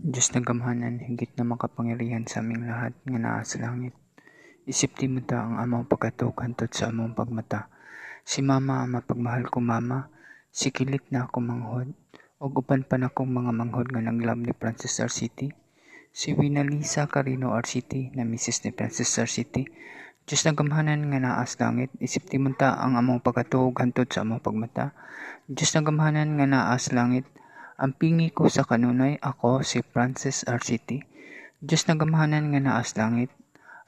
Diyos na gamhanan, higit na makapangyarihan sa aming lahat nga naa sa langit. Isip ti mo ang amang pagkatok hantod sa among pagmata. Si mama ang mapagmahal ko mama, si kilit na ako manghod, o upan pa na akong mga manghod nga naglab ni Francis R. City. Si Winalisa Carino R. City na Mrs. ni Francis R. City. Diyos na gamhanan nga naas langit, isip ti ang among pagkatuog hantod sa among pagmata. Diyos na gamhanan nga naas langit, ang pingi ko sa kanunay ako si Francis R. City. Diyos na gamhanan nga naas langit,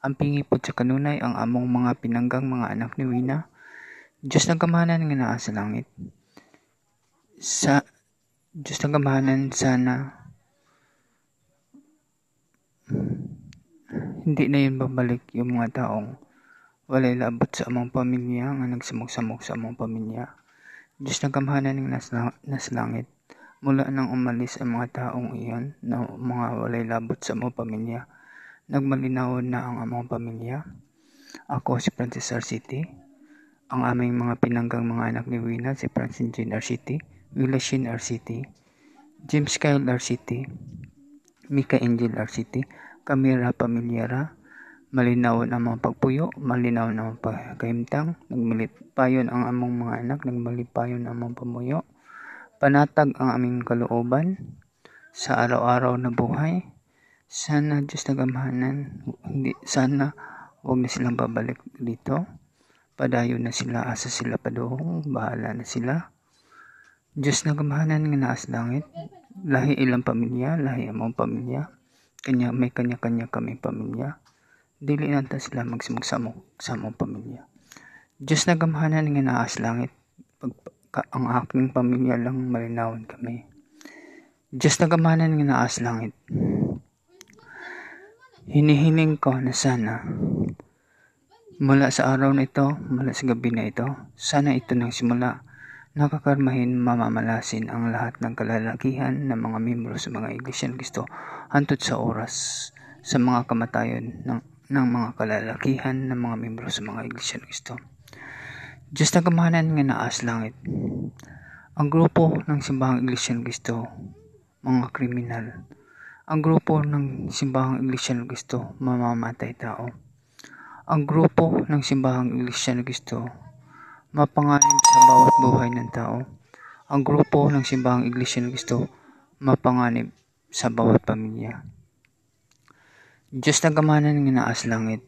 ang pingi po sa kanunay ang among mga pinanggang mga anak ni Wina. Diyos na gamhanan nga naas langit. Sa Diyos na gamhanan sana hindi na yun babalik yung mga taong walay labot sa among pamilya nga nagsamok-samok sa among pamilya. Diyos na gamhanan ng nas, nas langit. Mula nang umalis ang mga taong iyon na mga walay labot sa among pamilya, nagmalinawon na ang among pamilya. Ako si Francis R. City. Ang aming mga pinanggang mga anak ni Wina, si Francine Jean R. City, Willa Shin R. City, James Kyle R. City, Mika Angel R. City, Camila Pamilyara, malinaw ang mga pagpuyo, malinaw ang mga pagkaimtang, nagmalipayon ang among mga anak, nagmalipayon ang among pamuyo, panatag ang aming kalooban sa araw-araw na buhay. Sana Diyos na gamhanan, hindi, sana huwag na silang babalik dito. Padayo na sila, asa sila padoong, bahala na sila. Diyos na gamhanan nga naas langit, lahi ilang pamilya, lahi among pamilya, kanya may kanya-kanya kami pamilya dili nanta sila magsimugsamok sa among pamilya. Diyos na gamhanan nga naas langit, pag, ang aking pamilya lang malinawon kami. Diyos na gamhanan nga naas langit. Hinihiling ko na sana mula sa araw na ito, mula sa gabi na ito, sana ito nang simula nakakarmahin mamamalasin ang lahat ng kalalakihan ng mga membro sa mga iglesia ng Kristo hantod sa oras sa mga kamatayon ng ng mga kalalakihan ng mga membro sa mga iglesia ng Kristo. Diyos na kamahanan nga naas langit. Ang grupo ng simbahang iglesia ng Kristo, mga kriminal. Ang grupo ng simbahang iglesia ng Kristo, mamamatay tao. Ang grupo ng simbahang iglesia ng Kristo, mapanganib sa bawat buhay ng tao. Ang grupo ng simbahang iglesia ng Kristo, mapanganib sa bawat pamilya. Diyos na gamanan nga naas langit.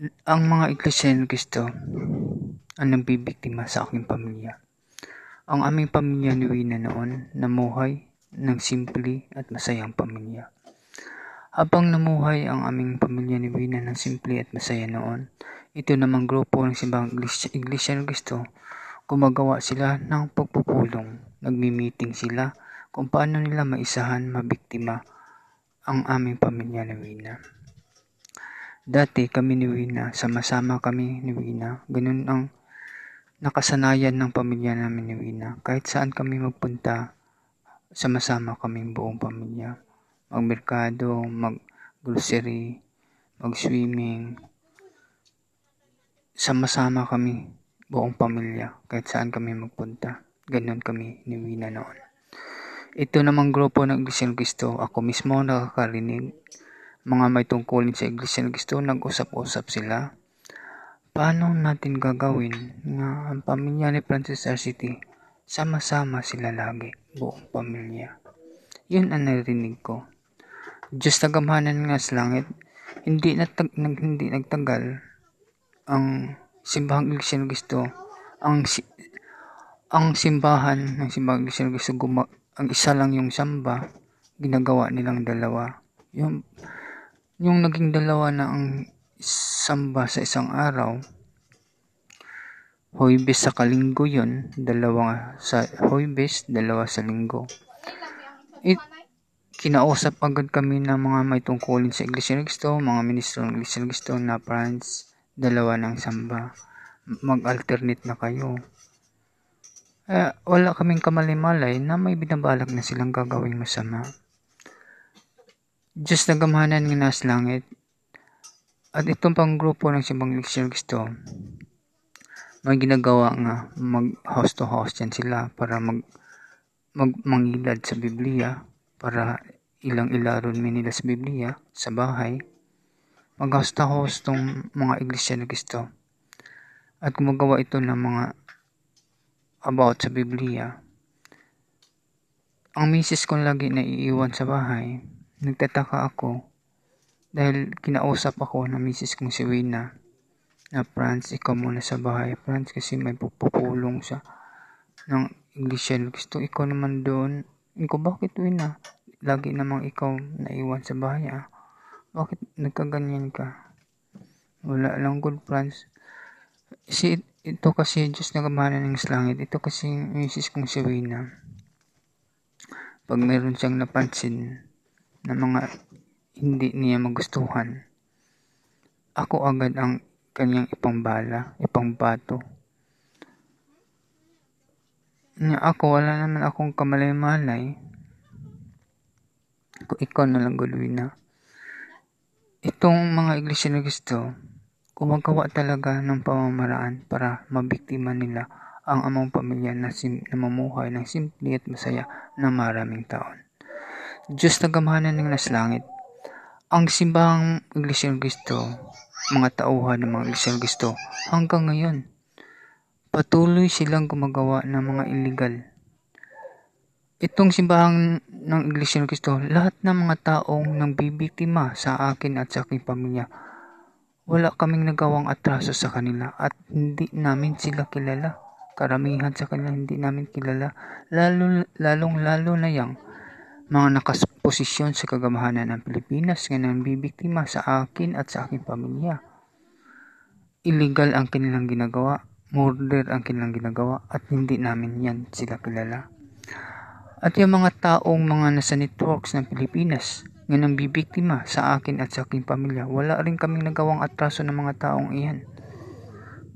Ang mga iglesia ng Kristo ang nabibiktima sa aking pamilya. Ang aming pamilya ni Wina noon namuhay ng simple at masayang pamilya. Habang namuhay ang aming pamilya ni Wina ng simple at masaya noon, ito namang grupo ng simbang iglesia ng Kristo, gumagawa sila ng pagpupulong, nagmi-meeting sila, kung paano nila maisahan mabiktima ang aming pamilya ni Wina. Dati kami ni Wina, sama-sama kami ni Wina. Ganun ang nakasanayan ng pamilya namin ni Wina. Kahit saan kami magpunta, sama-sama kaming buong pamilya. Magmerkado, mag-grocery, mag-swimming. Sama-sama kami, buong pamilya, kahit saan kami magpunta. Ganun kami ni Wina noon. Ito namang grupo ng ng Cristo, ako mismo nakakarinig. Mga may tungkulin sa Iglesia ng Cristo, nag-usap-usap sila. Paano natin gagawin nga ang pamilya ni Francis R. City, sama-sama sila lagi, buong pamilya. Yun ang narinig ko. Diyos na gamhanan nga sa langit, hindi, natag, nag, hindi nagtagal ang simbahang Iglesia ng Cristo, ang ang simbahan ng simbahang Iglesia ng Cristo guma- ang isa lang yung samba, ginagawa nilang dalawa. Yung, yung naging dalawa na ang samba sa isang araw, Hoybes sa kalinggo yun, dalawa sa Hoybes, dalawa sa linggo. It, kinausap agad kami ng mga may tungkulin sa Iglesia ng Cristo, mga ministro ng Iglesia ng Cristo na France, dalawa ng samba. Mag-alternate na kayo. Eh, wala kaming kamalimalay na may binabalak na silang gagawing masama. Diyos na gamahanan ng nas langit, at itong pang grupo ng Simbang Leksyon Gusto, may ginagawa nga mag house to house yan sila para mag magmangilad sa Biblia para ilang ilaron mi nila sa Biblia sa bahay. Maghasta-hostong mga iglesia ni Kristo. At gumagawa ito ng mga about sa Biblia. Ang misis kong lagi na iiwan sa bahay, nagtataka ako dahil kinausap ako ng misis kong si Wina na Franz, ikaw muna sa bahay. Franz kasi may pupulong sa ng Iglesia Gusto ikaw naman doon. Ikaw bakit Wina? Lagi namang ikaw naiwan sa bahay ah. Bakit nagkaganyan ka? Wala lang good Franz. Si ito kasi Diyos na gamana ng langit. Ito kasi misis kong si Wina. Pag meron siyang napansin na mga hindi niya magustuhan, ako agad ang kanyang ipambala, ipangbato. Niya ako, wala naman akong kamalay-malay. Kung ikaw na lang gulwin Itong mga iglesia na gusto, gumagawa talaga ng pamamaraan para mabiktima nila ang among pamilya na, sim- na mamuhay ng simple at masaya na maraming taon. Diyos na gamahanan ng naslangit, ang simbahang Iglesia ng Kristo mga tauhan ng mga Iglesia Kristo hanggang ngayon. Patuloy silang gumagawa ng mga illegal. Itong simbahan ng Iglesia ng Kristo, lahat ng mga taong nang bibiktima sa akin at sa aking pamilya, wala kaming nagawang atraso sa kanila at hindi namin sila kilala. Karamihan sa kanila hindi namin kilala, lalo, lalong lalo na yang mga nakasposisyon sa kagamahanan ng Pilipinas nga nang bibiktima sa akin at sa aking pamilya. Illegal ang kanilang ginagawa, murder ang kanilang ginagawa at hindi namin yan sila kilala. At yung mga taong mga nasa networks ng Pilipinas nga nang bibiktima sa akin at sa aking pamilya, wala rin kaming nagawang atraso ng mga taong iyan.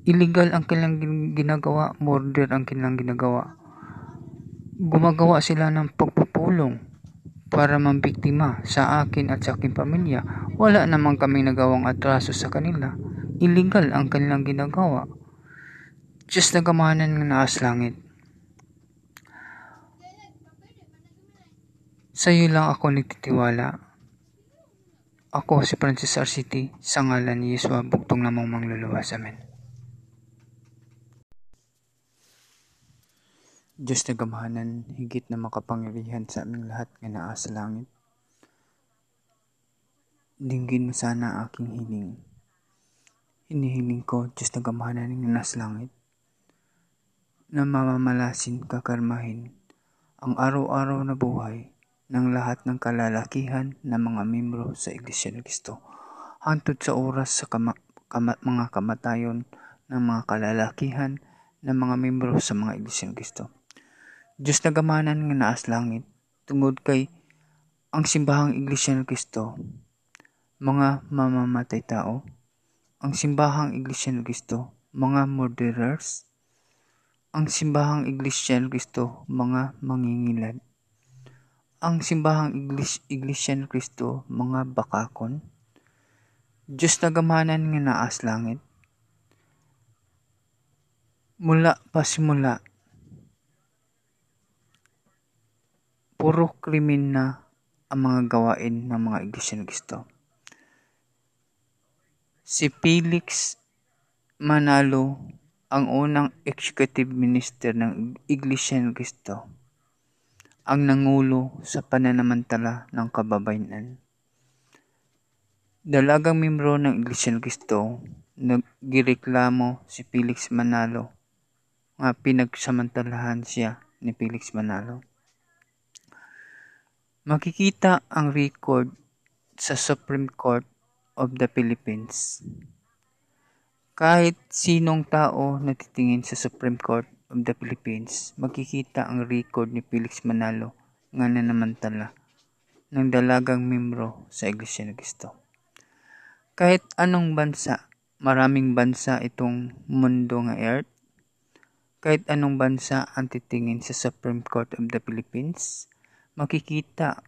Illegal ang kanilang ginagawa, murder ang kanilang ginagawa. Gumagawa sila ng pagpupulong para mambiktima sa akin at sa aking pamilya. Wala naman kami nagawang atraso sa kanila. Illegal ang kanilang ginagawa. Diyos na gamanan ng naas langit. Sa iyo lang ako nagtitiwala. Ako si Francis RCT sa ngalan ni Yeswa bugtong namang mangluluwas. Amen. Diyos na gamahanan, higit na makapangyarihan sa aming lahat nga naa langit. Dinggin mo sana aking hiling. Hinihiling ko, Diyos na gamahanan ng nas langit, na mamamalasin kakarmahin ang araw-araw na buhay ng lahat ng kalalakihan na mga membro sa Iglesia ng Kristo. Hantod sa oras sa kama, kama, mga kamatayon ng mga kalalakihan ng mga membro sa mga Iglesia ng Kristo. Diyos na gamanan nga naas langit, tungod kay ang simbahang Iglesia ng Kristo, mga mamamatay tao, ang simbahang Iglesia ng Kristo, mga murderers, ang simbahang Iglesia ng Kristo, mga mangingilad, ang simbahang Iglesia, Iglesia ng Kristo, mga bakakon, Diyos na gamanan nga naas langit, mula pa simula puro krimen na ang mga gawain ng mga Iglesia ng Cristo. Si Felix Manalo ang unang executive minister ng Iglesia ng Cristo, ang nangulo sa pananamantala ng kababayan. Dalagang membro ng Iglesia ng Cristo, nagreklamo si Felix Manalo nga pinagsamantalahan siya ni Felix Manalo. Makikita ang record sa Supreme Court of the Philippines. Kahit sinong tao na titingin sa Supreme Court of the Philippines, makikita ang record ni Felix Manalo nga nanamantala ng dalagang membro sa Iglesia ng Cristo. Kahit anong bansa, maraming bansa itong mundo nga earth, kahit anong bansa ang titingin sa Supreme Court of the Philippines, makikita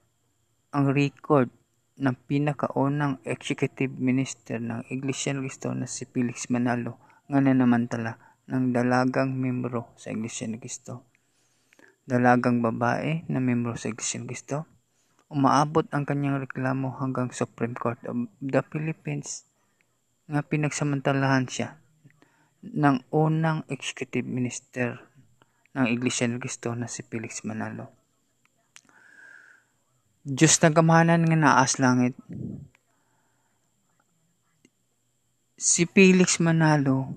ang record ng pinakaunang executive minister ng Iglesia ng Cristo na si Felix Manalo nga nanamantala ng dalagang membro sa Iglesia ng Cristo. dalagang babae na membro sa Iglesia ng Cristo. Umaabot ang kanyang reklamo hanggang Supreme Court of the Philippines nga pinagsamantalahan siya ng unang executive minister ng Iglesia ng Cristo na si Felix Manalo. Diyos na gamahanan nga naas langit. Si Felix Manalo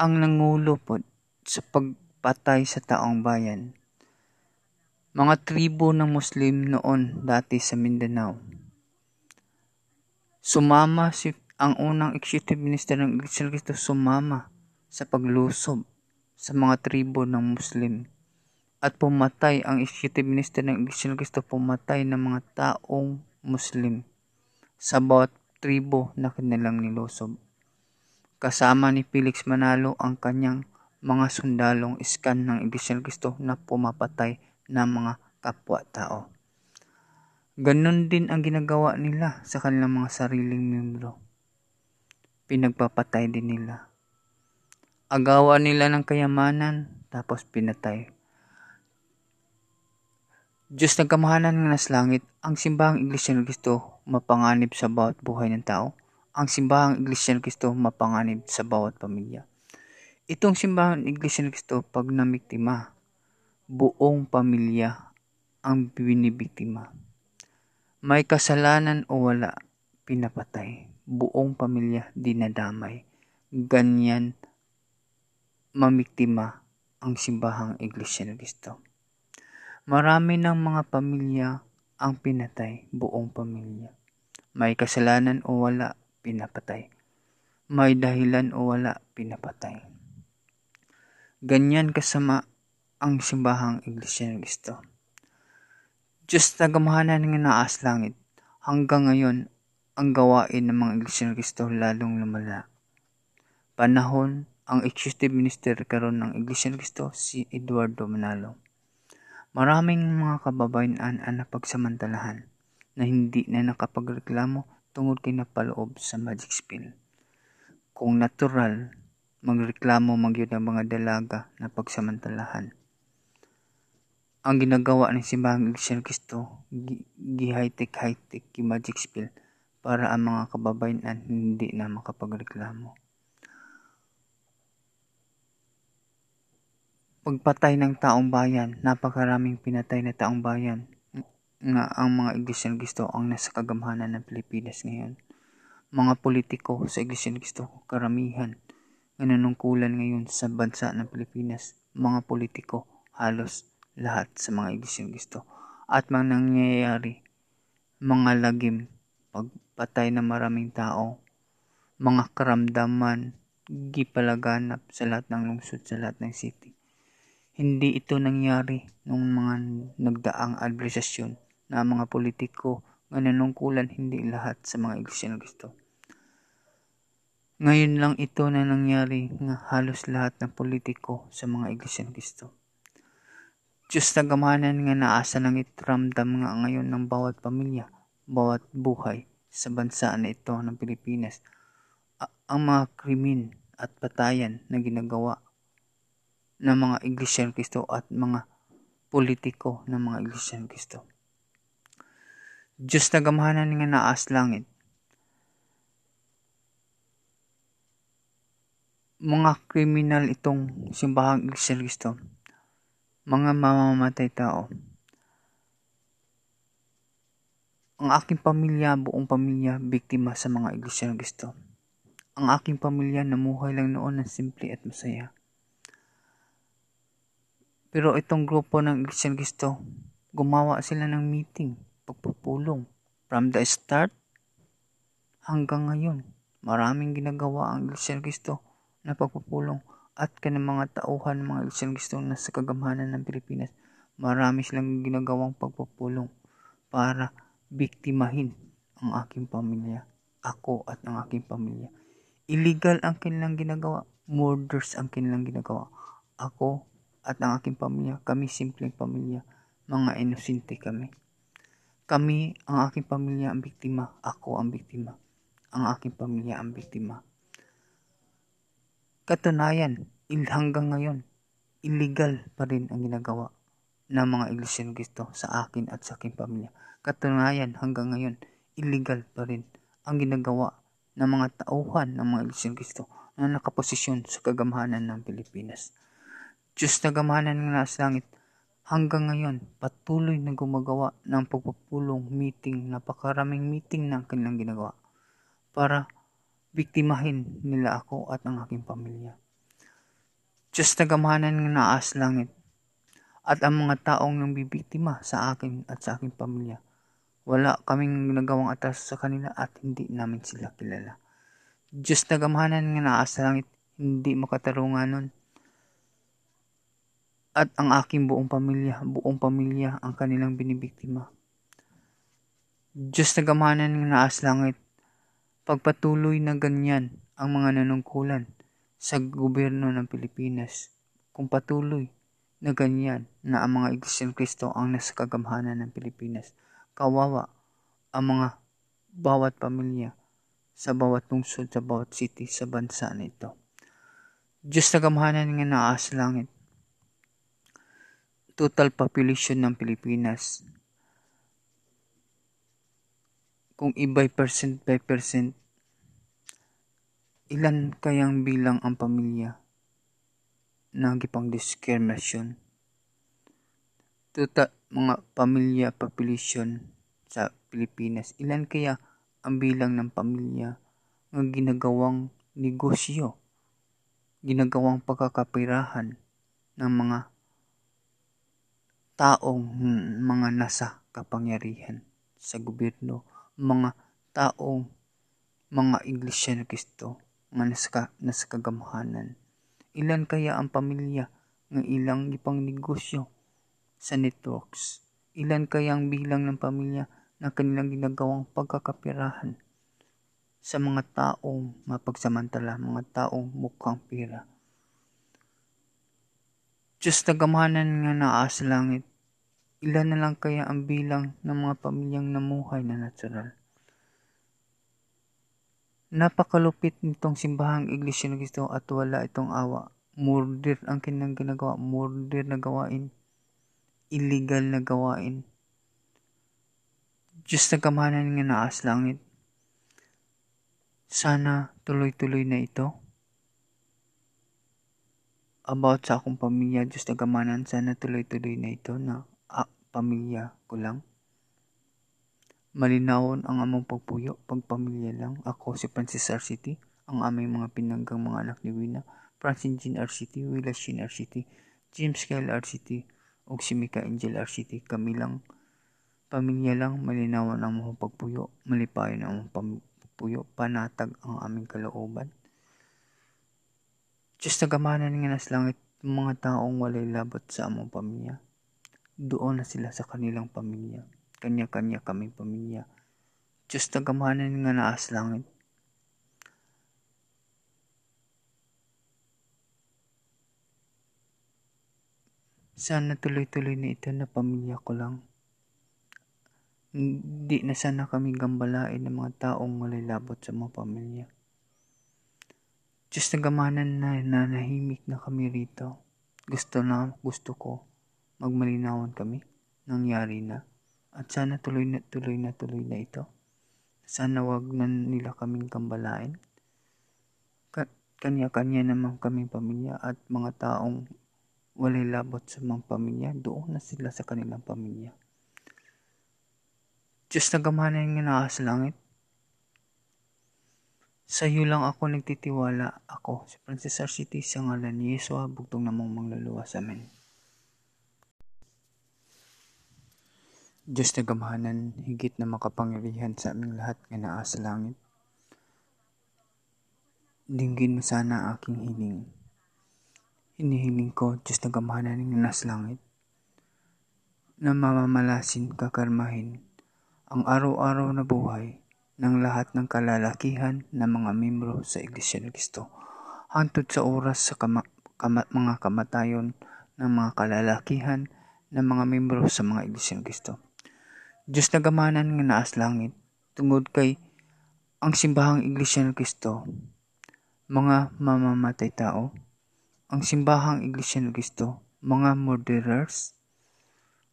ang nangulo po sa pagpatay sa taong bayan. Mga tribo ng Muslim noon dati sa Mindanao. Sumama si ang unang executive minister ng Iglesia Cristo sumama sa paglusob sa mga tribo ng Muslim at pumatay ang executive minister ng Iglesia ng Cristo pumatay ng mga taong Muslim sa bawat tribo na kanilang nilosob. Kasama ni Felix Manalo ang kanyang mga sundalong iskan ng Iglesia ng Cristo na pumapatay ng mga kapwa-tao. Ganon din ang ginagawa nila sa kanilang mga sariling membro. Pinagpapatay din nila. Agawa nila ng kayamanan tapos pinatay Diyos ng kamahanan nga nas langit, ang simbahang Iglesia ng Kristo mapanganib sa bawat buhay ng tao. Ang simbahang Iglesia ng Kristo mapanganib sa bawat pamilya. Itong simbahang Iglesia ng Kristo pag namiktima, buong pamilya ang binibiktima. May kasalanan o wala, pinapatay. Buong pamilya dinadamay. Ganyan mamiktima ang simbahang Iglesia ng Kristo. Marami ng mga pamilya ang pinatay, buong pamilya. May kasalanan o wala, pinapatay. May dahilan o wala, pinapatay. Ganyan kasama ang simbahang Iglesia ng Cristo. Diyos tagamahanan ng naas langit, hanggang ngayon, ang gawain ng mga Iglesia ng Cristo lalong lumala. Panahon, ang executive minister karon ng Iglesia ng Cristo, si Eduardo Manalo. Maraming mga kababayan ang napagsamantalahan na hindi na nakapagreklamo tungod kay napaloob sa magic spell. Kung natural, magreklamo magyud ang mga dalaga na pagsamantalahan. Ang ginagawa ni Simbahang Iglesia Cristo, gi-high-tech high-tech magic spell para ang mga kababayan hindi na makapagreklamo. Pagpatay ng taong bayan, napakaraming pinatay na taong bayan nga ang mga Iglesia ng Cristo ang nasa kagamhanan ng Pilipinas ngayon. Mga politiko sa Iglesia ng Cristo, karamihan nga nanungkulan ngayon sa bansa ng Pilipinas, mga politiko, halos lahat sa mga Iglesia ng Cristo. At mga nangyayari, mga lagim, pagpatay ng maraming tao, mga karamdaman, gipalaganap sa lahat ng lungsod, sa lahat ng city hindi ito nangyari nung mga nagdaang adversasyon na mga politiko nga nanungkulan hindi lahat sa mga iglesia ng Kristo. Ngayon lang ito na nangyari nga halos lahat ng politiko sa mga iglesia ng Kristo. Diyos na gamanan nga naasa ng itramdam nga ngayon ng bawat pamilya, bawat buhay sa bansa na ito ng Pilipinas. ang mga krimen at patayan na ginagawa ng mga Iglesia ng Kristo at mga politiko ng mga Iglesia ng Kristo. Diyos na gamahanan nga naas langit. Mga kriminal itong simbahang Iglesia ng Kristo. Mga mamamatay tao. Ang aking pamilya, buong pamilya, biktima sa mga Iglesia ng Kristo. Ang aking pamilya namuhay lang noon ng simple at masaya. Pero itong grupo ng Iglesia Cristo, gumawa sila ng meeting, pagpupulong. From the start hanggang ngayon, maraming ginagawa ang Iglesia Cristo na pagpupulong at kanang mga tauhan ng mga Iglesia Cristo na sa kagamhanan ng Pilipinas. Marami silang ginagawang pagpupulong para biktimahin ang aking pamilya, ako at ang aking pamilya. Illegal ang kanilang ginagawa, murders ang kanilang ginagawa. Ako at ang aking pamilya, kami simpleng pamilya, mga inosente kami. Kami, ang aking pamilya ang biktima, ako ang biktima. Ang aking pamilya ang biktima. Katunayan, hanggang ngayon, illegal pa rin ang ginagawa ng mga Iglesia ni Cristo sa akin at sa aking pamilya. Katunayan hanggang ngayon, illegal pa rin ang ginagawa ng mga tauhan ng mga Iglesia ni Cristo na nakaposisyon sa kagamahanan ng Pilipinas. Diyos na gamahanan ng nasa langit, hanggang ngayon patuloy na gumagawa ng pagpupulong meeting, napakaraming meeting na kanilang ginagawa para biktimahin nila ako at ang aking pamilya. Diyos na gamahanan ng naas langit at ang mga taong nang bibiktima sa akin at sa aking pamilya. Wala kaming ginagawang atas sa kanila at hindi namin sila kilala. Diyos na gamahanan ng naas langit, hindi makatarungan nun. At ang aking buong pamilya, buong pamilya ang kanilang binibiktima. Diyos na gamahanan ng naas langit, pagpatuloy na ganyan ang mga nanungkulan sa gobyerno ng Pilipinas kung patuloy na ganyan na ang mga Iglesia Kristo ang nasa kagamhanan ng Pilipinas. Kawawa ang mga bawat pamilya sa bawat lungsod, sa bawat city, sa bansa na ito. Diyos na gamhanan nga naas langit. Total population ng Pilipinas. Kung iba'y percent by percent, Ilan kayang bilang ang pamilya na gipang diskriminasyon? Tuta mga pamilya population sa Pilipinas. Ilan kaya ang bilang ng pamilya nga ginagawang negosyo, ginagawang pagkakapirahan ng mga taong mga nasa kapangyarihan sa gobyerno, mga taong mga Iglesia ni Kristo nga nasa, nasa kagamhanan. Ilan kaya ang pamilya nga ilang ipang negosyo sa networks? Ilan kaya ang bilang ng pamilya na kanilang ginagawang pagkakapirahan sa mga taong mapagsamantala, mga taong mukhang pira? Diyos na gamahanan nga naa sa langit, ilan na lang kaya ang bilang ng mga pamilyang namuhay na natural? Napakalupit nitong simbahang Iglesia ng Kristo at wala itong awa. Murder ang kinang ginagawa. Murder na gawain. Illegal na gawain. Diyos na kamahanan nga naas langit. Sana tuloy-tuloy na ito. About sa akong pamilya, Diyos na kamahanan, sana tuloy-tuloy na ito na ah, pamilya ko lang. Malinawon ang among pagpuyo, pagpamilya lang. Ako si Francis RCT, ang aming mga pinanggang mga anak ni Wina, Francine Jean RCT, Willa Shin RCT, James Kyle RCT, ug si Mika Angel RCT. Kami lang, pamilya lang, malinawan ang among pagpuyo, malipayon ang among pagpuyo, panatag ang aming kalooban. Diyos na gamanan nga nas langit, mga taong walay labot sa among pamilya. Doon na sila sa kanilang pamilya kanya-kanya kaming pamilya. Diyos na gamahanan nga naas langit. Sana tuloy-tuloy na ito na pamilya ko lang. Hindi na sana kami gambalain ng mga taong malalabot sa mga pamilya. Diyos na gamanan na nanahimik na kami rito. Gusto na, gusto ko, magmalinawan kami. Nangyari na. At sana tuloy na tuloy na tuloy na ito. Sana wag na nila kaming kambalain. Kanya-kanya naman kaming pamilya at mga taong walay labot sa mga pamilya, doon na sila sa kanilang pamilya. Diyos na gamanan nga sa langit. Sa iyo lang ako nagtitiwala ako, si Francis City sa ngalan ni Yesu, bugtong namang mangluluwas. Amen. Diyos na gamahanan, higit na makapangyarihan sa aming lahat nga naa sa langit. Dinggin mo sana aking hiling. Hinihiling ko, Diyos na gamahanan ng nasa langit, na mamamalasin kakarmahin ang araw-araw na buhay ng lahat ng kalalakihan ng mga membro sa Iglesia ng Kristo. Hantod sa oras sa kama, kama, mga kamatayon ng mga kalalakihan ng mga membro sa mga Iglesia ng Kristo Diyos na gamanan nga naas langit, tungod kay ang simbahang Iglesia ng Kristo, mga mamamatay tao, ang ang simbahang Iglesia ni Cristo, mga murderers.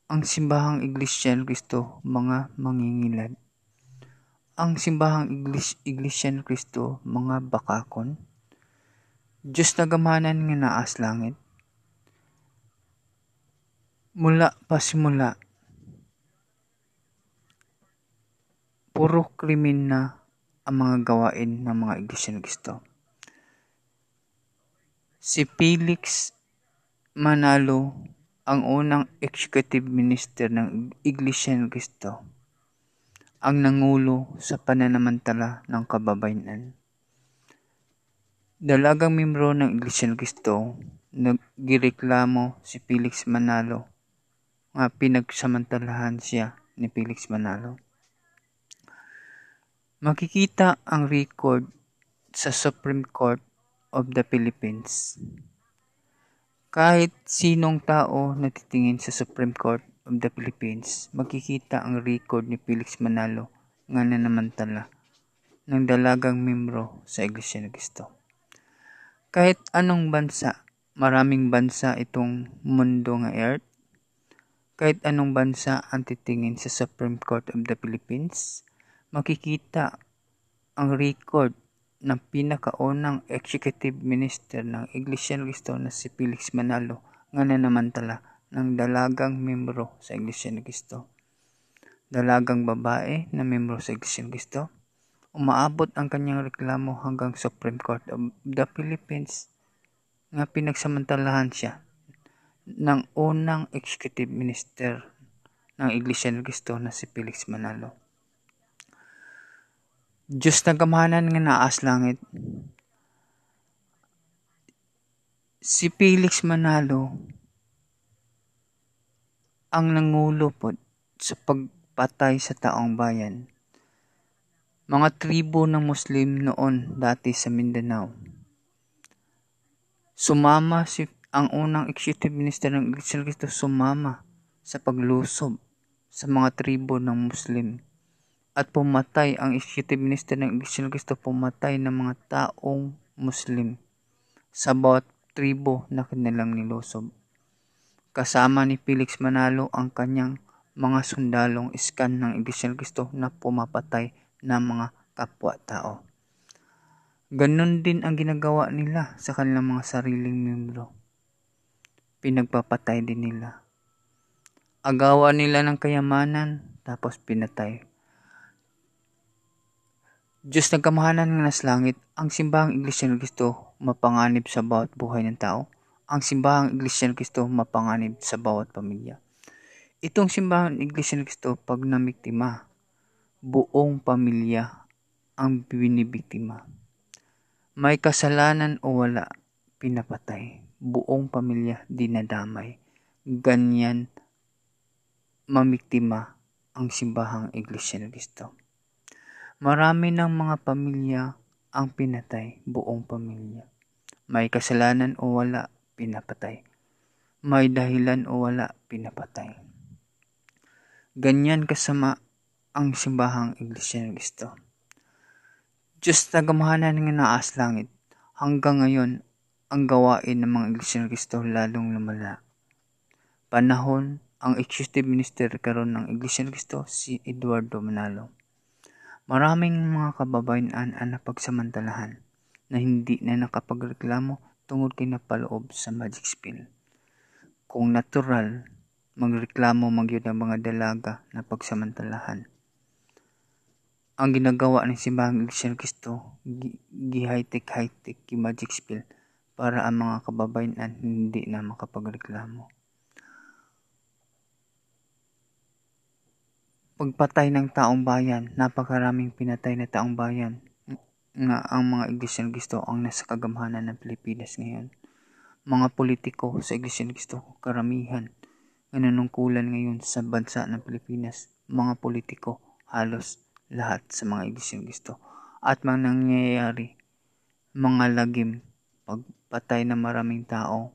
Ang simbahang Iglesia ni Cristo, mga mangingilad. Ang simbahang Iglesia, Iglesia ni Cristo, mga bakakon. Diyos na gamanan nga naas langit. Mula pa simula, puro krimen na ang mga gawain ng mga Iglesia ni Cristo. Si Felix Manalo ang unang executive minister ng Iglesia ni Cristo, ang nangulo sa pananamantala ng kababayan. Dalagang membro ng Iglesia ni Cristo, naggireklamo si Felix Manalo nga pinagsamantalahan siya ni Felix Manalo. Makikita ang record sa Supreme Court of the Philippines. Kahit sinong tao na titingin sa Supreme Court of the Philippines, makikita ang record ni Felix Manalo nga nanamantala ng dalagang membro sa Iglesia ni Cristo. Kahit anong bansa, maraming bansa itong mundo nga earth, kahit anong bansa ang titingin sa Supreme Court of the Philippines, makikita ang record ng pinakaunang executive minister ng Iglesia ni Cristo na si Felix Manalo nga nanamantala ng dalagang membro sa Iglesia ni Cristo. Dalagang babae na membro sa Iglesia ni Cristo. Umaabot ang kanyang reklamo hanggang Supreme Court of the Philippines nga pinagsamantalahan siya ng unang executive minister ng Iglesia ni Cristo na si Felix Manalo. Diyos na gamahanan nga naas langit. Si Felix Manalo ang nangulo po sa pagpatay sa taong bayan. Mga tribo ng Muslim noon dati sa Mindanao. Sumama si ang unang executive minister ng Iglesia Cristo sumama sa paglusob sa mga tribo ng Muslim at pumatay ang executive minister ng Iglesia ng Cristo pumatay ng mga taong Muslim sa bawat tribo na kanilang nilusob. Kasama ni Felix Manalo ang kanyang mga sundalong iskan ng Iglesia ng Cristo na pumapatay ng mga kapwa-tao. Ganon din ang ginagawa nila sa kanilang mga sariling membro. Pinagpapatay din nila. Agawa nila ng kayamanan tapos pinatay Diyos ng kamahanan ng nas langit, ang simbahang Iglesia ng Kristo mapanganib sa bawat buhay ng tao. Ang simbahang Iglesia ng Kristo mapanganib sa bawat pamilya. Itong simbahang Iglesia ng Kristo pag namiktima, buong pamilya ang binibiktima. May kasalanan o wala, pinapatay. Buong pamilya dinadamay. Ganyan mamiktima ang simbahang Iglesia ng Kristo. Marami ng mga pamilya ang pinatay, buong pamilya. May kasalanan o wala, pinapatay. May dahilan o wala, pinapatay. Ganyan kasama ang simbahang Iglesia ng Kristo. Diyos na gamahanan ng naas langit, hanggang ngayon, ang gawain ng mga Iglesia ng Kristo lalong lumala. Panahon, ang executive minister karon ng Iglesia ng Kristo, si Eduardo Manalo. Maraming mga kababayan ang napagsamantalahan na hindi na nakapagreklamo tungod kay napaloob sa magic spell. Kung natural, magreklamo magyud ang mga dalaga na pagsamantalahan. Ang ginagawa ng simbahang Iglesia Kristo, gi-high-tech high-tech magic spell para ang mga kababayan hindi na makapagreklamo. pagpatay ng taong bayan, napakaraming pinatay na taong bayan nga ang mga Iglesia ng Cristo ang nasa kagamhanan ng Pilipinas ngayon. Mga politiko sa Iglesia ng Cristo, karamihan, nga nanungkulan ngayon sa bansa ng Pilipinas, mga politiko, halos lahat sa mga Iglesia ng Cristo. At mga nangyayari, mga lagim, pagpatay ng maraming tao,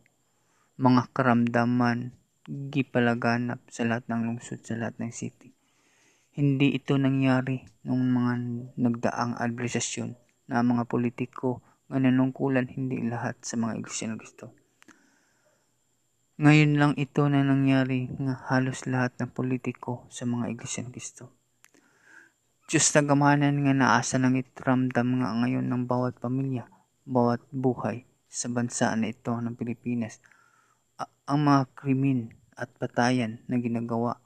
mga karamdaman, gipalaganap sa lahat ng lungsod, sa lahat ng city hindi ito nangyari nung mga nagdaang administrasyon na mga politiko nga nanungkulan hindi lahat sa mga iglesia ng Kristo. Ngayon lang ito na nangyari nga halos lahat ng politiko sa mga iglesia ng Kristo. Diyos na gamanan nga naasa ng itramdam nga ngayon ng bawat pamilya, bawat buhay sa bansa na ito ng Pilipinas. ang mga krimen at patayan na ginagawa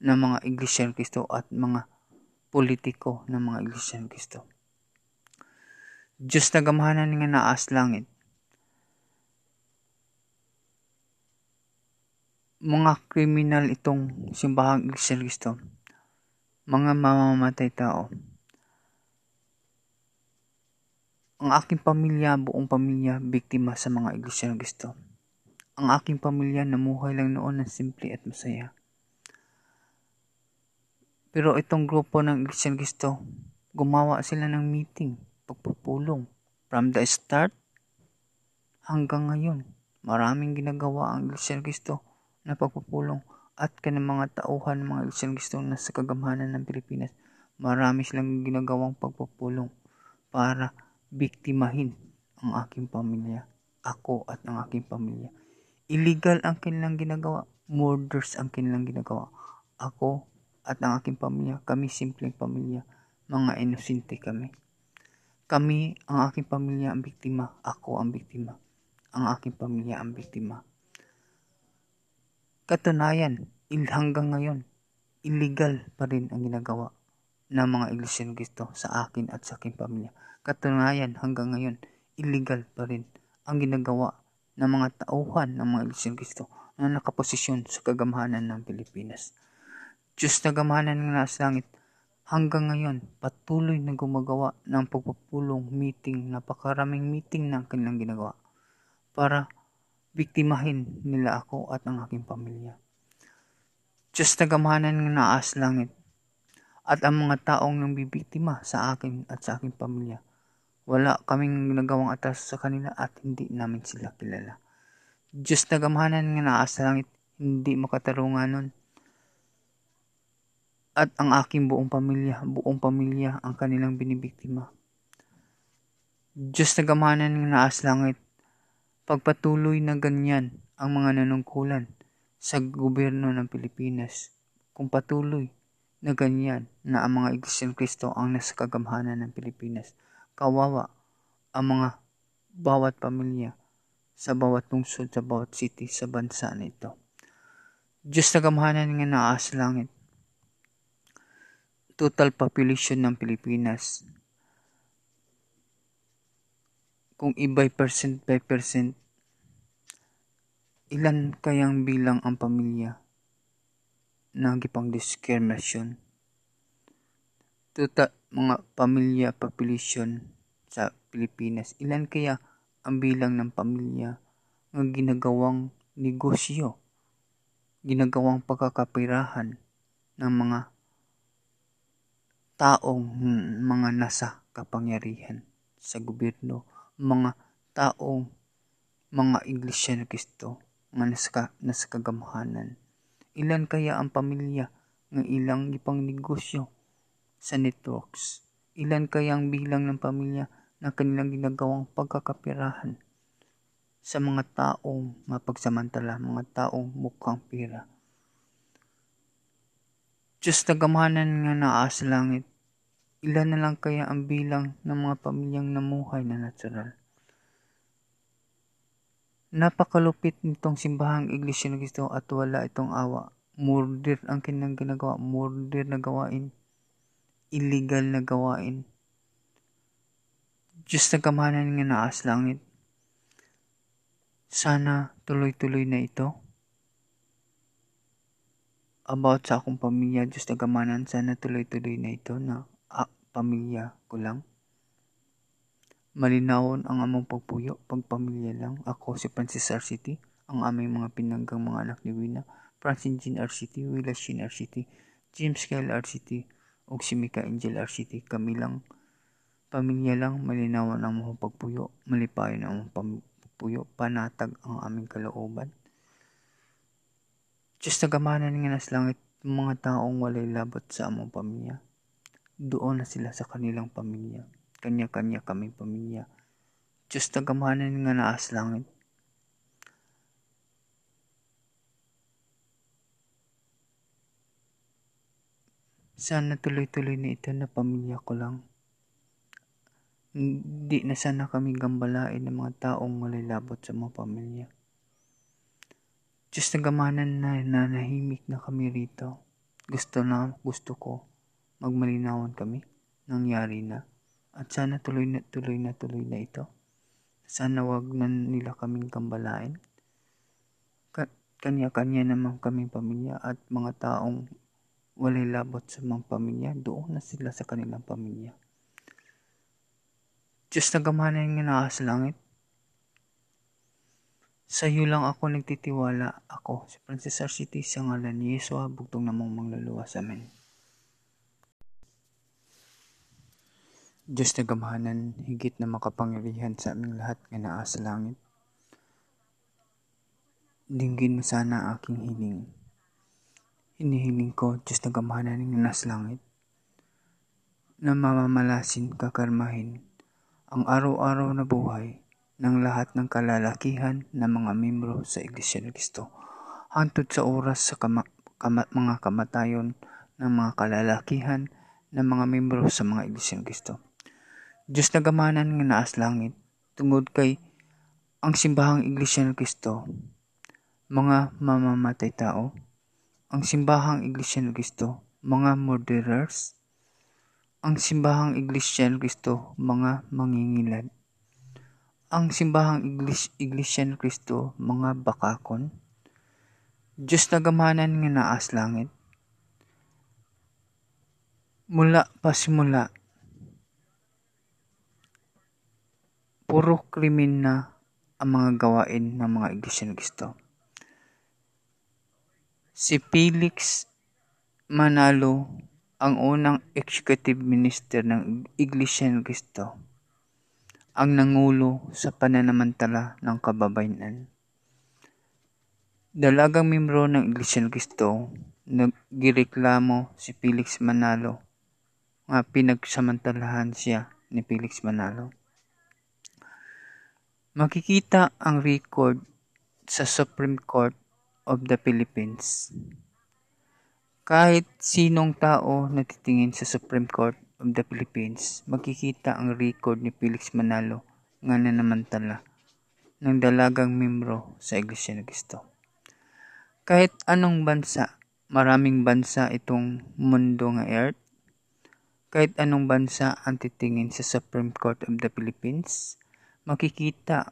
ng mga iglesia ng Kristo at mga politiko ng mga iglesia ng Kristo. Diyos na gamahanan nga naas langit, mga kriminal itong simbahang Kristo, mga mamamatay tao. Ang aking pamilya, buong pamilya, biktima sa mga Iglesia ng Kristo. Ang aking pamilya namuhay lang noon ng simple at masaya. Pero itong grupo ng Iglesia ng Kristo, gumawa sila ng meeting, pagpupulong. From the start hanggang ngayon, maraming ginagawa ang Iglesia ng Kristo na pagpupulong at kanang mga tauhan mga Iglesia Kristo na sa kagamhanan ng Pilipinas. Marami silang ginagawang pagpupulong para biktimahin ang aking pamilya, ako at ang aking pamilya. Illegal ang kanilang ginagawa, murders ang kanilang ginagawa. Ako at ang aking pamilya, kami simpleng pamilya, mga inosente kami. Kami, ang aking pamilya ang biktima, ako ang biktima. Ang aking pamilya ang biktima Katunayan, hanggang ngayon, illegal pa rin ang ginagawa ng mga Iglesia ng Cristo sa akin at sa aking pamilya. Katunayan, hanggang ngayon, illegal pa rin ang ginagawa ng mga tauhan ng mga Iglesia ng Cristo na nakaposisyon sa kagamhanan ng Pilipinas. Diyos na gamahanan ng nasa langit, hanggang ngayon, patuloy na gumagawa ng pagpupulong meeting, napakaraming meeting na kanilang ginagawa para biktimahin nila ako at ang aking pamilya. Diyos na gamahanan ng naas langit at ang mga taong nang bibiktima sa akin at sa aking pamilya. Wala kaming ginagawang atas sa kanila at hindi namin sila kilala. Diyos na gamahanan ng naas langit, hindi makatarungan nun. At ang aking buong pamilya, buong pamilya ang kanilang binibiktima. Diyos na gamahanan ng naas langit, Pagpatuloy na ganyan ang mga nanungkulan sa gobyerno ng Pilipinas, kung patuloy na ganyan na ang mga Iglesia ng Kristo ang nasa kagamhanan ng Pilipinas, kawawa ang mga bawat pamilya sa bawat lungsod, sa bawat city, sa bansa na ito. Diyos na gamhanan nga naas langit. Total population ng Pilipinas kung ibay percent by percent, ilan kayang bilang ang pamilya na gipang discrimination? Tuta mga pamilya population sa Pilipinas, ilan kaya ang bilang ng pamilya nga ginagawang negosyo, ginagawang pagkakapirahan ng mga taong hmm, mga nasa kapangyarihan sa gobyerno mga taong mga iglesia ni Kristo nga nasa, nasa kagamhanan. Ilan kaya ang pamilya nga ilang ipang negosyo sa networks? Ilan kaya ang bilang ng pamilya na kanilang ginagawang pagkakapirahan sa mga taong mapagsamantala, mga taong mukhang pira? Diyos na gamanan nga naas langit, Ilan na lang kaya ang bilang ng mga pamilyang namuhay na natural? Napakalupit nitong simbahang iglesia ng Kristo at wala itong awa. Murder ang kinang ginagawa. Murder na gawain. Illegal na gawain. Diyos na kamahanan nga naas langit. Sana tuloy-tuloy na ito. About sa akong pamilya, Diyos na kamahanan, sana tuloy-tuloy na ito na pamilya ko lang. Malinawon ang among pagpuyo, pagpamilya lang. Ako si Francis RCT, ang aming mga pinanggang mga anak ni Wina, Francine Jean RCT, Willa Shin RCT, James Kyle RCT, ug si Mika Angel RCT. Kami lang, pamilya lang, malinawan ang mga pagpuyo, malipayon ang pagpuyo, panatag ang aming kalooban. Diyos nagamanan nga nas langit, mga taong walay labot sa among pamilya doon na sila sa kanilang pamilya. Kanya-kanya kaming pamilya. Diyos tagamanan nga naas langit. Sana tuloy-tuloy na ito na pamilya ko lang. Hindi na sana kami gambalain ng mga taong malilabot sa mga pamilya. Diyos na gamanan na nanahimik na kami rito. Gusto na, gusto ko magmalinawan kami. Nangyari na. At sana tuloy na tuloy na tuloy na ito. Sana wag na nila kaming gambalain. Ka- kanya-kanya naman kaming pamilya at mga taong walay labot sa mga pamilya, doon na sila sa kanilang pamilya. Diyos na gamana yung nakaas langit. Sa iyo lang ako nagtitiwala. Ako, si Francis Arciti sa ngalan ni Yesua, bugtong namang mangluluwas. Amen. Diyos na gamahanan, higit na makapangyarihan sa aming lahat nga naa langit. Dinggin mo sana aking hiling. Hinihiling ko, Diyos na gamahanan ng nas langit, na mamamalasin kakarmahin ang araw-araw na buhay ng lahat ng kalalakihan ng mga membro sa Iglesia ng Cristo. Hantod sa oras sa kama- kama- mga kamatayon ng mga kalalakihan ng mga membro sa mga Iglesia ng Cristo. Diyos na gamanan nga naas langit, tungod kay ang simbahang Iglesia ng Cristo, mga mamamatay tao, ang simbahang Iglesia ng Cristo, mga murderers, ang simbahang Iglesia ng Kristo, mga mangingilad. Ang simbahang Iglis, Iglesia ng Kristo, mga bakakon. Diyos na gamanan nga naas langit. Mula pa simula, puro krimen na ang mga gawain ng mga Iglesia ng Kristo. Si Felix Manalo ang unang executive minister ng Iglesia ng Cristo, ang nangulo sa pananamantala ng kababayan. Dalagang membro ng Iglesia ng Cristo, naggireklamo si Felix Manalo nga pinagsamantalahan siya ni Felix Manalo. Makikita ang record sa Supreme Court of the Philippines kahit sinong tao na titingin sa Supreme Court of the Philippines, makikita ang record ni Felix Manalo nga nanamantala ng dalagang membro sa Iglesia ng Cristo. Kahit anong bansa, maraming bansa itong mundo nga earth, kahit anong bansa ang titingin sa Supreme Court of the Philippines, makikita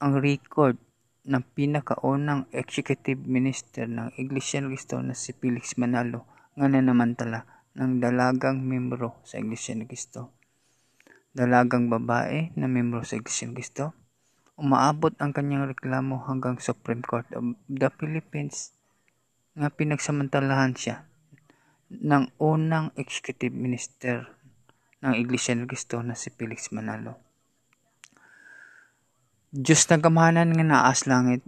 ang record ng pinakaunang executive minister ng Iglesia ng Cristo na si Felix Manalo nga nanamantala ng dalagang membro sa Iglesia ng Cristo. Dalagang babae na membro sa Iglesia ng Cristo. Umaabot ang kanyang reklamo hanggang Supreme Court of the Philippines nga pinagsamantalahan siya ng unang executive minister ng Iglesia ng Cristo na si Felix Manalo. Diyos na gamahanan nga naas langit.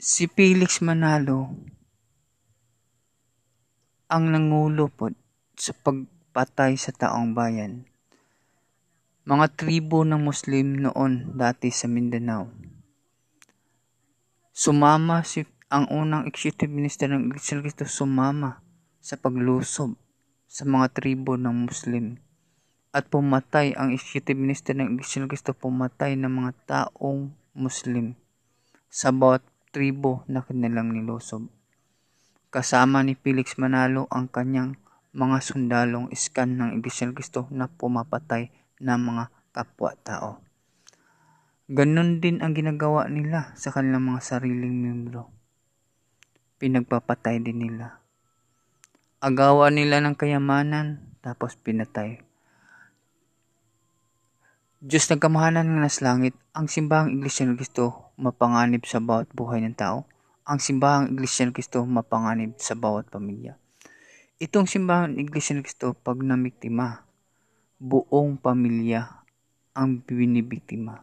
Si Felix Manalo ang nangulo po sa pagpatay sa taong bayan. Mga tribo ng Muslim noon dati sa Mindanao. Sumama si ang unang executive minister ng Iglesia Cristo sumama sa paglusob sa mga tribo ng Muslim at pumatay ang executive minister ng Iglesia ng Cristo pumatay ng mga taong Muslim sa bawat tribo na kanilang nilusob. Kasama ni Felix Manalo ang kanyang mga sundalong iskan ng Iglesia ng Cristo na pumapatay ng mga kapwa-tao. Ganon din ang ginagawa nila sa kanilang mga sariling membro. Pinagpapatay din nila. Agawa nila ng kayamanan tapos pinatay Diyos ng kamahanan ng nas langit, ang simbahang Iglesia ng Kristo mapanganib sa bawat buhay ng tao. Ang simbahang Iglesia ng Kristo mapanganib sa bawat pamilya. Itong simbahang Iglesia ng Kristo pag namiktima, buong pamilya ang binibiktima.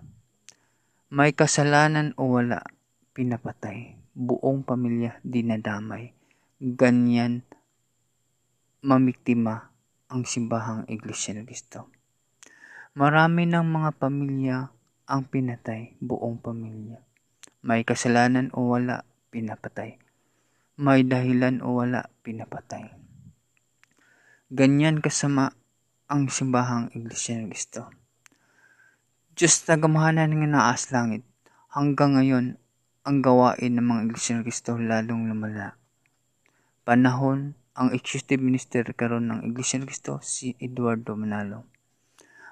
May kasalanan o wala, pinapatay. Buong pamilya dinadamay. Ganyan mamiktima ang simbahang Iglesia ng Kristo. Marami ng mga pamilya ang pinatay, buong pamilya. May kasalanan o wala, pinapatay. may dahilan o wala pinapatay. Ganyan kasama ang simbahang Iglesia ng Kristo. Diyos tagamahanan ng naas langit, hanggang ngayon ang gawain ng mga Iglesia ng Kristo lalong lumala. Panahon ang executive minister karon ng Iglesia ng Kristo si Eduardo Manalo.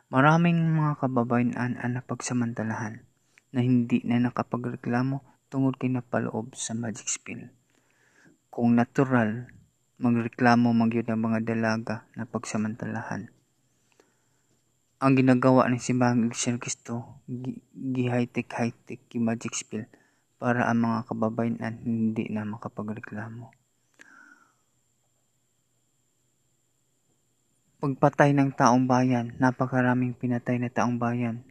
Maraming mga kababayan ang napagsamantalahan na hindi na nakapagreklamo tungod kay napaloob sa magic spell. Kung natural, magreklamo magyud ang mga dalaga na pagsamantalahan. Ang ginagawa ng simbahang Iglesia ng Kristo, gi-high-tech high-tech magic spell para ang mga kababayan hindi na makapagreklamo. Pagpatay ng taong bayan, napakaraming pinatay na taong bayan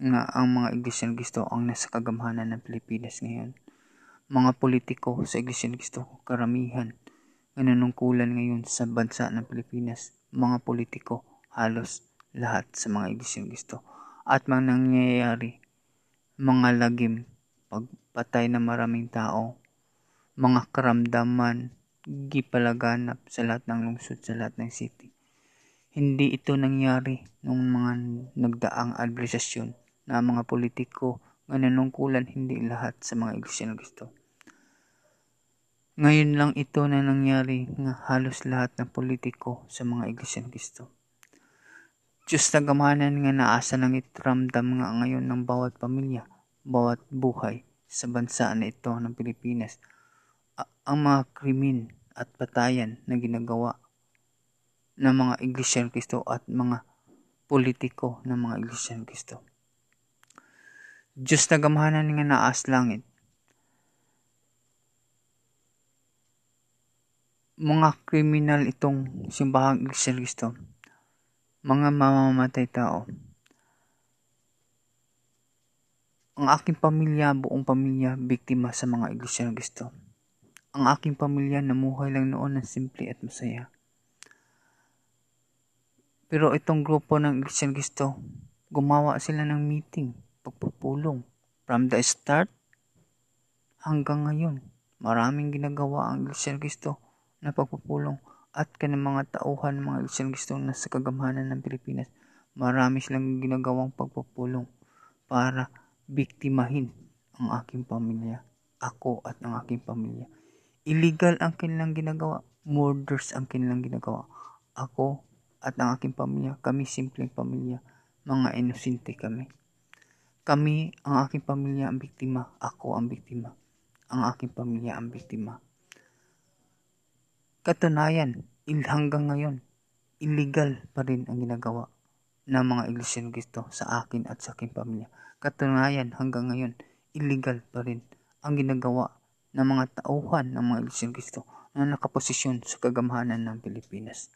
nga ang mga Iglesia ng Kristo ang nasa kagamhanan ng Pilipinas ngayon. Mga politiko sa Iglesia ng Kristo, karamihan nga nanungkulan ngayon sa bansa ng Pilipinas, mga politiko, halos lahat sa mga Iglesia ng Kristo. At mga nangyayari, mga lagim, pagpatay ng maraming tao, mga karamdaman, gipalaganap sa lahat ng lungsod, sa lahat ng city hindi ito nangyari nung mga nagdaang administrasyon na mga politiko nga nanungkulan hindi lahat sa mga iglesia ng Kristo. Ngayon lang ito na nangyari nga halos lahat ng politiko sa mga iglesia ng Kristo. Diyos tagamanan nga naasa ng itramdam nga ngayon ng bawat pamilya, bawat buhay sa bansa na ito ng Pilipinas. ang mga krimen at patayan na ginagawa ng mga Iglesia ng Kristo at mga politiko ng mga Iglesia ng Kristo. Diyos na gamahanan nga naas langit. Mga kriminal itong simbahang Iglesia ng Kristo. Mga mamamatay tao. Ang aking pamilya, buong pamilya, biktima sa mga Iglesia ng Kristo. Ang aking pamilya namuhay lang noon ng simple at masaya pero itong grupo ng Iglesia Cristo, gumawa sila ng meeting, pagpupulong. From the start hanggang ngayon, maraming ginagawa ang Iglesia Cristo na pagpupulong at kanang mga tauhan ng mga Iglesia Cristo na sa kagamhanan ng Pilipinas. Marami silang ginagawang pagpupulong para biktimahin ang aking pamilya, ako at ang aking pamilya. Illegal ang kanilang ginagawa, murders ang kanilang ginagawa. Ako at ang aking pamilya, kami simpleng pamilya, mga inosente kami. Kami, ang aking pamilya ang biktima, ako ang biktima, ang aking pamilya ang biktima. Katunayan, hanggang ngayon, illegal pa rin ang ginagawa ng mga Cristo sa akin at sa aking pamilya. Katunayan, hanggang ngayon, illegal pa rin ang ginagawa ng mga tauhan ng mga Cristo na nakaposisyon sa kagamhanan ng Pilipinas.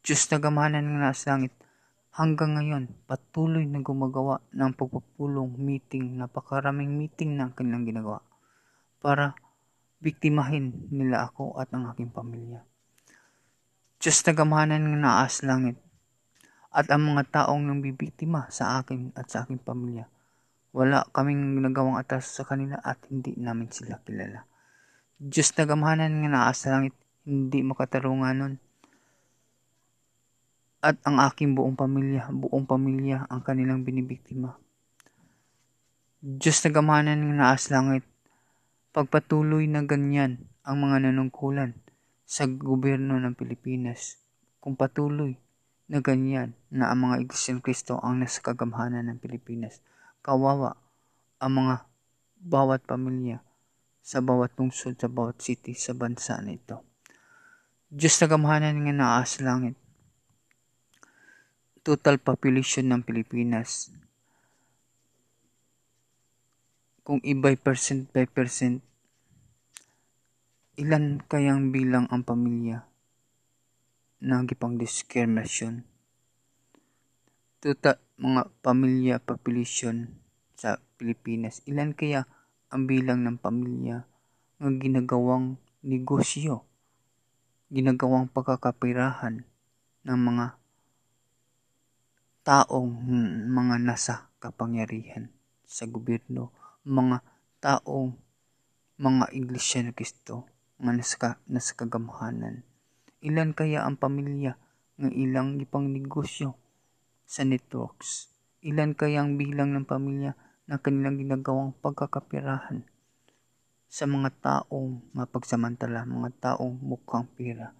Diyos na gamanan ng nasa langit, hanggang ngayon patuloy na gumagawa ng pagpupulong meeting, napakaraming meeting na kanilang ginagawa para biktimahin nila ako at ang aking pamilya. Diyos na gamanan ng naas langit at ang mga taong nang bibiktima sa akin at sa aking pamilya. Wala kaming ginagawang atas sa kanila at hindi namin sila kilala. Diyos na gamahanan ng naas langit, hindi makatarungan nun at ang aking buong pamilya, buong pamilya ang kanilang binibiktima. Diyos na gamanan ng naas langit, pagpatuloy na ganyan ang mga nanungkulan sa gobyerno ng Pilipinas, kung patuloy na ganyan na ang mga Iglesia Kristo ang nasa kagamhanan ng Pilipinas, kawawa ang mga bawat pamilya sa bawat lungsod, sa bawat city, sa bansa na ito. Diyos na gamahanan ng naas langit, total population ng Pilipinas. Kung iba'y percent by percent, ilan kayang bilang ang pamilya na gipang discrimination? Total mga pamilya population sa Pilipinas, ilan kaya ang bilang ng pamilya nga ginagawang negosyo, ginagawang pagkakapirahan ng mga taong mga nasa kapangyarihan sa gobyerno, mga taong mga Iglesia ng Kristo nga naska, nasa kagamhanan. Ilan kaya ang pamilya nga ilang ipang negosyo sa networks? Ilan kaya ang bilang ng pamilya na kanilang ginagawang pagkakapirahan sa mga taong mapagsamantala, mga taong mukhang pira?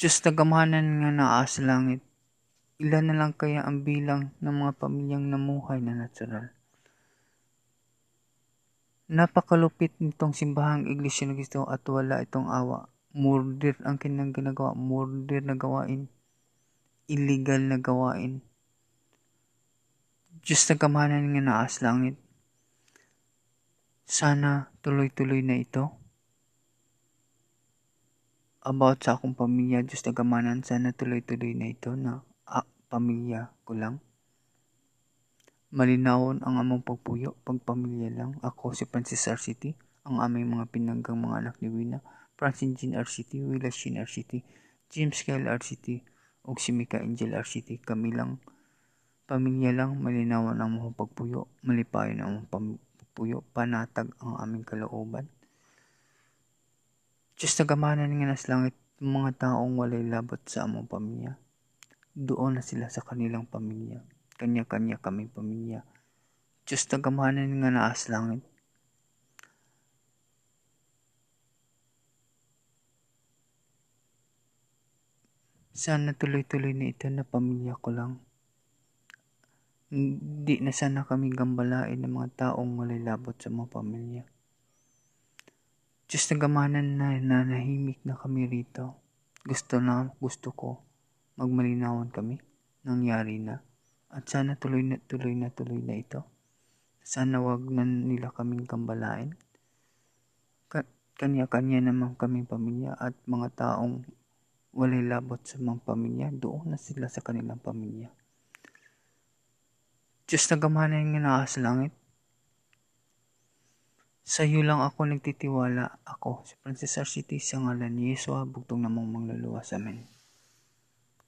Diyos na gamhanan nga naa sa langit, ilan na lang kaya ang bilang ng mga pamilyang namuhay na natural? Napakalupit nitong simbahang Iglesia ng Kristo at wala itong awa. Murder ang kanilang ginagawa. Murder na gawain. Illegal na gawain. Diyos na kamahanan nga naas langit. Sana tuloy-tuloy na ito. About sa akong pamilya, Diyos na kamahanan, sana tuloy-tuloy na ito na ah, pamilya ko lang. Malinawon ang among pagpuyo, pagpamilya lang. Ako si Francis RCT, ang aming mga pinanggang mga anak ni Wina, Francine Jean RCT, Willa Shin RCT, James Kyle RCT, ug si Mika Angel RCT. Kami lang, pamilya lang, malinawan ang mga pagpuyo, malipayon ang mga pagpuyo, panatag ang aming kalooban. Diyos nagamanan nga nas langit mga taong walay labot sa among pamilya. Doon na sila sa kanilang pamilya kanya-kanya kami pamilya. Diyos na gamahanan nga naas langit. Sana tuloy-tuloy na ito na pamilya ko lang. Hindi na sana kami gambalain ng mga taong walay labot sa mga pamilya. Diyos na gamanan na nanahimik na kami rito. Gusto na, gusto ko, magmalinawan kami. Nangyari na. At sana tuloy na tuloy na tuloy na ito. Sana wag na nila kaming kambalain. Kanya-kanya naman kaming pamilya at mga taong walay labot sa mga pamilya, doon na sila sa kanilang pamilya. Diyos na gamanan nga na sa iyo lang ako nagtitiwala. Ako, si Francis Arciti, sa ngalan ni Yesu, bugtong namang mangluluwas. Amen.